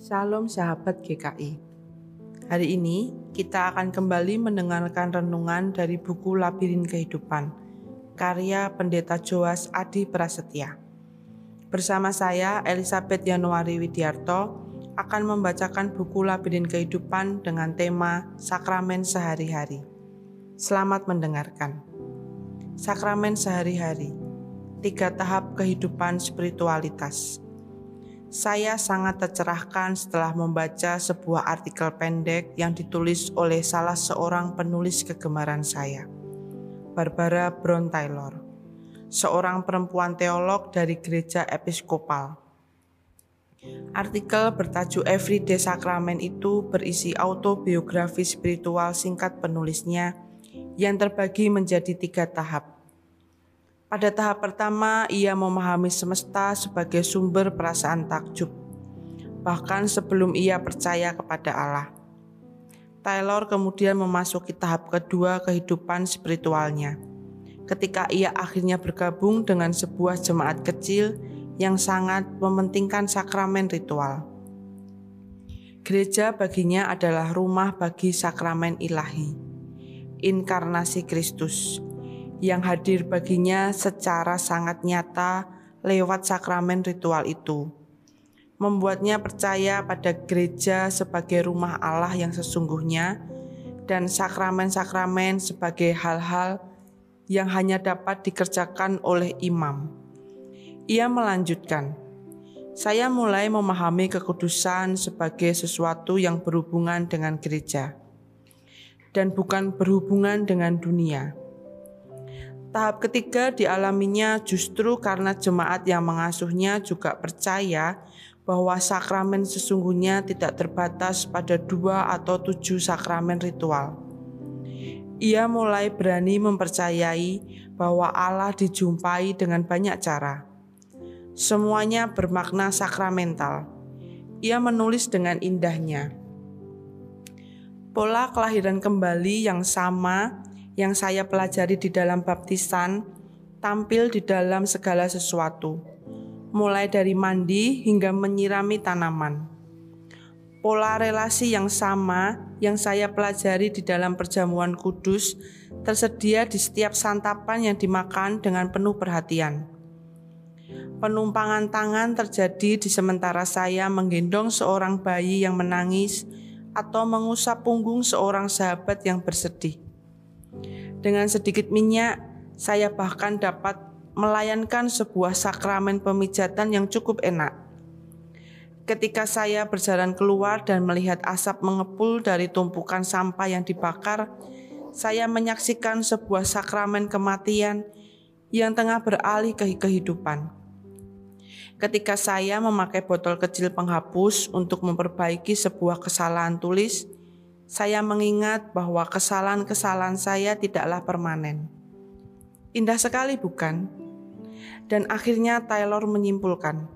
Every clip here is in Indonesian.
Salam sahabat GKI. Hari ini kita akan kembali mendengarkan renungan dari buku Labirin Kehidupan, karya Pendeta Joas Adi Prasetya. Bersama saya, Elizabeth Januari Widiarto, akan membacakan buku Labirin Kehidupan dengan tema Sakramen Sehari-Hari. Selamat mendengarkan. Sakramen Sehari-Hari Tiga tahap kehidupan spiritualitas saya sangat tercerahkan setelah membaca sebuah artikel pendek yang ditulis oleh salah seorang penulis kegemaran saya, Barbara Brown Taylor, seorang perempuan teolog dari gereja episkopal. Artikel bertajuk Everyday Sacrament itu berisi autobiografi spiritual singkat penulisnya yang terbagi menjadi tiga tahap pada tahap pertama, ia memahami semesta sebagai sumber perasaan takjub, bahkan sebelum ia percaya kepada Allah. Taylor kemudian memasuki tahap kedua kehidupan spiritualnya, ketika ia akhirnya bergabung dengan sebuah jemaat kecil yang sangat mementingkan sakramen ritual. Gereja baginya adalah rumah bagi sakramen ilahi, inkarnasi Kristus, yang hadir baginya secara sangat nyata lewat sakramen ritual itu. Membuatnya percaya pada gereja sebagai rumah Allah yang sesungguhnya dan sakramen-sakramen sebagai hal-hal yang hanya dapat dikerjakan oleh imam. Ia melanjutkan, saya mulai memahami kekudusan sebagai sesuatu yang berhubungan dengan gereja dan bukan berhubungan dengan dunia. Tahap ketiga dialaminya justru karena jemaat yang mengasuhnya juga percaya bahwa sakramen sesungguhnya tidak terbatas pada dua atau tujuh sakramen ritual. Ia mulai berani mempercayai bahwa Allah dijumpai dengan banyak cara. Semuanya bermakna sakramental. Ia menulis dengan indahnya. Pola kelahiran kembali yang sama yang saya pelajari di dalam baptisan tampil di dalam segala sesuatu, mulai dari mandi hingga menyirami tanaman. Pola relasi yang sama yang saya pelajari di dalam perjamuan kudus tersedia di setiap santapan yang dimakan dengan penuh perhatian. Penumpangan tangan terjadi di sementara saya menggendong seorang bayi yang menangis atau mengusap punggung seorang sahabat yang bersedih. Dengan sedikit minyak, saya bahkan dapat melayankan sebuah sakramen pemijatan yang cukup enak. Ketika saya berjalan keluar dan melihat asap mengepul dari tumpukan sampah yang dibakar, saya menyaksikan sebuah sakramen kematian yang tengah beralih ke kehidupan. Ketika saya memakai botol kecil penghapus untuk memperbaiki sebuah kesalahan tulis, saya mengingat bahwa kesalahan-kesalahan saya tidaklah permanen. Indah sekali, bukan? Dan akhirnya Taylor menyimpulkan,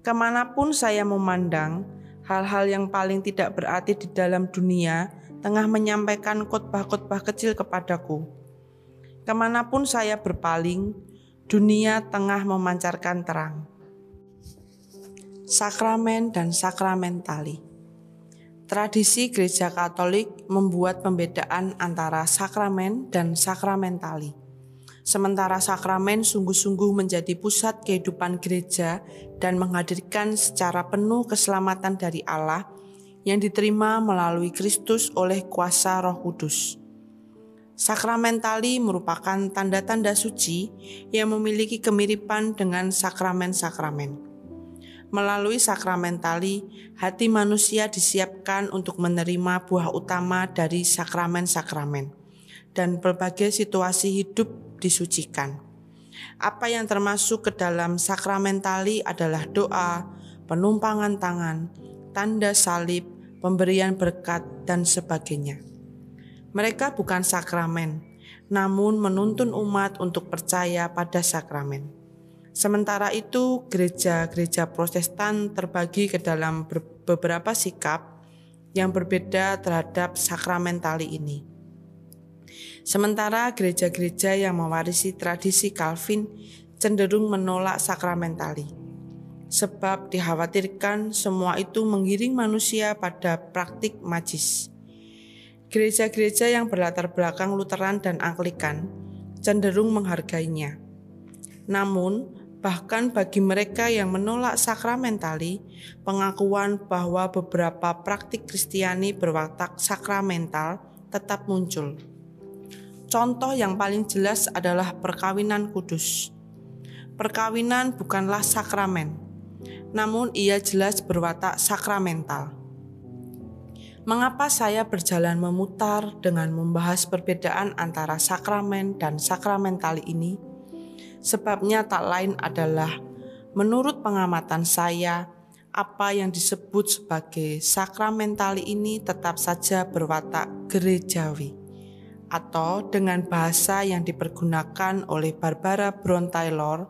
ke mana pun saya memandang, hal-hal yang paling tidak berarti di dalam dunia tengah menyampaikan khotbah-khotbah kecil kepadaku. Ke mana pun saya berpaling, dunia tengah memancarkan terang. Sakramen dan sakramentali. Tradisi Gereja Katolik membuat pembedaan antara sakramen dan sakramentali. Sementara sakramen sungguh-sungguh menjadi pusat kehidupan gereja dan menghadirkan secara penuh keselamatan dari Allah yang diterima melalui Kristus oleh kuasa Roh Kudus. Sakramentali merupakan tanda-tanda suci yang memiliki kemiripan dengan sakramen-sakramen. Melalui sakramentali, hati manusia disiapkan untuk menerima buah utama dari sakramen-sakramen, dan berbagai situasi hidup disucikan. Apa yang termasuk ke dalam sakramentali adalah doa, penumpangan tangan, tanda salib, pemberian berkat, dan sebagainya. Mereka bukan sakramen, namun menuntun umat untuk percaya pada sakramen. Sementara itu, gereja-gereja Protestan terbagi ke dalam beberapa sikap yang berbeda terhadap sakramentali ini. Sementara gereja-gereja yang mewarisi tradisi Calvin cenderung menolak sakramentali. sebab dikhawatirkan semua itu menggiring manusia pada praktik majis. Gereja-gereja yang berlatar belakang Lutheran dan Anglikan cenderung menghargainya. Namun, bahkan bagi mereka yang menolak sakramentali, pengakuan bahwa beberapa praktik Kristiani berwatak sakramental tetap muncul. Contoh yang paling jelas adalah perkawinan kudus. Perkawinan bukanlah sakramen, namun ia jelas berwatak sakramental. Mengapa saya berjalan memutar dengan membahas perbedaan antara sakramen dan sakramentali ini? Sebabnya tak lain adalah, menurut pengamatan saya, apa yang disebut sebagai sakramentali ini tetap saja berwatak gerejawi atau dengan bahasa yang dipergunakan oleh Barbara Brown Taylor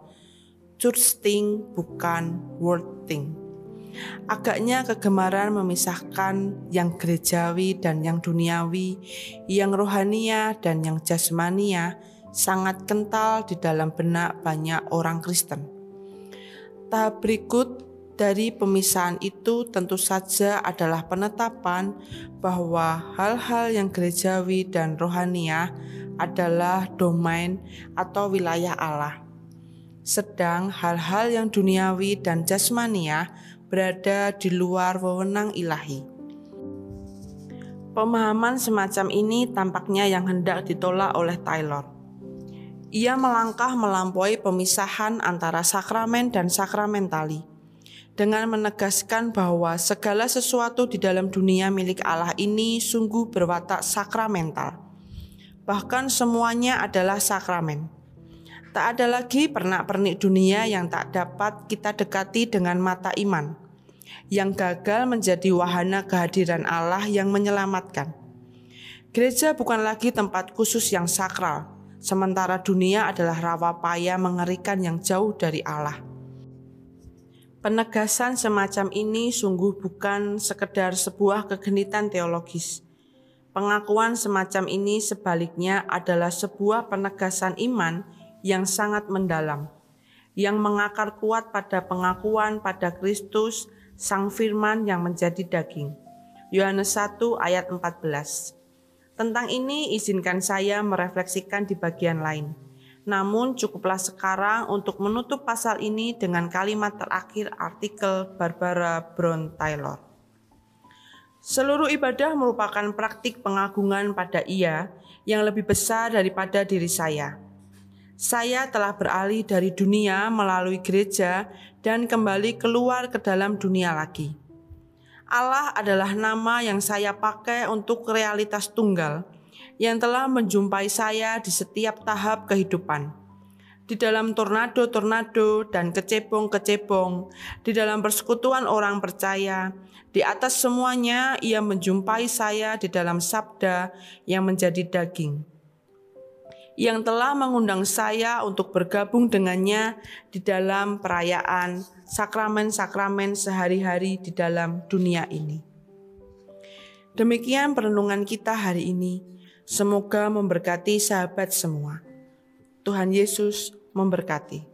church thing bukan world thing. Agaknya kegemaran memisahkan yang gerejawi dan yang duniawi, yang rohania dan yang jasmania sangat kental di dalam benak banyak orang Kristen. Tahap berikut dari pemisahan itu tentu saja adalah penetapan bahwa hal-hal yang gerejawi dan rohania adalah domain atau wilayah Allah sedang hal-hal yang duniawi dan jasmania berada di luar wewenang ilahi. Pemahaman semacam ini tampaknya yang hendak ditolak oleh Taylor. Ia melangkah melampaui pemisahan antara sakramen dan sakramentali dengan menegaskan bahwa segala sesuatu di dalam dunia milik Allah ini sungguh berwatak sakramental. Bahkan semuanya adalah sakramen. Tak ada lagi pernak-pernik dunia yang tak dapat kita dekati dengan mata iman, yang gagal menjadi wahana kehadiran Allah yang menyelamatkan. Gereja bukan lagi tempat khusus yang sakral, sementara dunia adalah rawa paya mengerikan yang jauh dari Allah. Penegasan semacam ini sungguh bukan sekedar sebuah kegenitan teologis. Pengakuan semacam ini sebaliknya adalah sebuah penegasan iman yang sangat mendalam, yang mengakar kuat pada pengakuan pada Kristus, Sang Firman yang menjadi daging. Yohanes 1 ayat 14. Tentang ini izinkan saya merefleksikan di bagian lain. Namun cukuplah sekarang untuk menutup pasal ini dengan kalimat terakhir artikel Barbara Brown Taylor. Seluruh ibadah merupakan praktik pengagungan pada ia yang lebih besar daripada diri saya saya telah beralih dari dunia melalui gereja dan kembali keluar ke dalam dunia lagi. Allah adalah nama yang saya pakai untuk realitas tunggal yang telah menjumpai saya di setiap tahap kehidupan. Di dalam tornado-tornado dan kecebong-kecebong, di dalam persekutuan orang percaya, di atas semuanya ia menjumpai saya di dalam sabda yang menjadi daging yang telah mengundang saya untuk bergabung dengannya di dalam perayaan sakramen-sakramen sehari-hari di dalam dunia ini. Demikian perenungan kita hari ini. Semoga memberkati sahabat semua. Tuhan Yesus memberkati.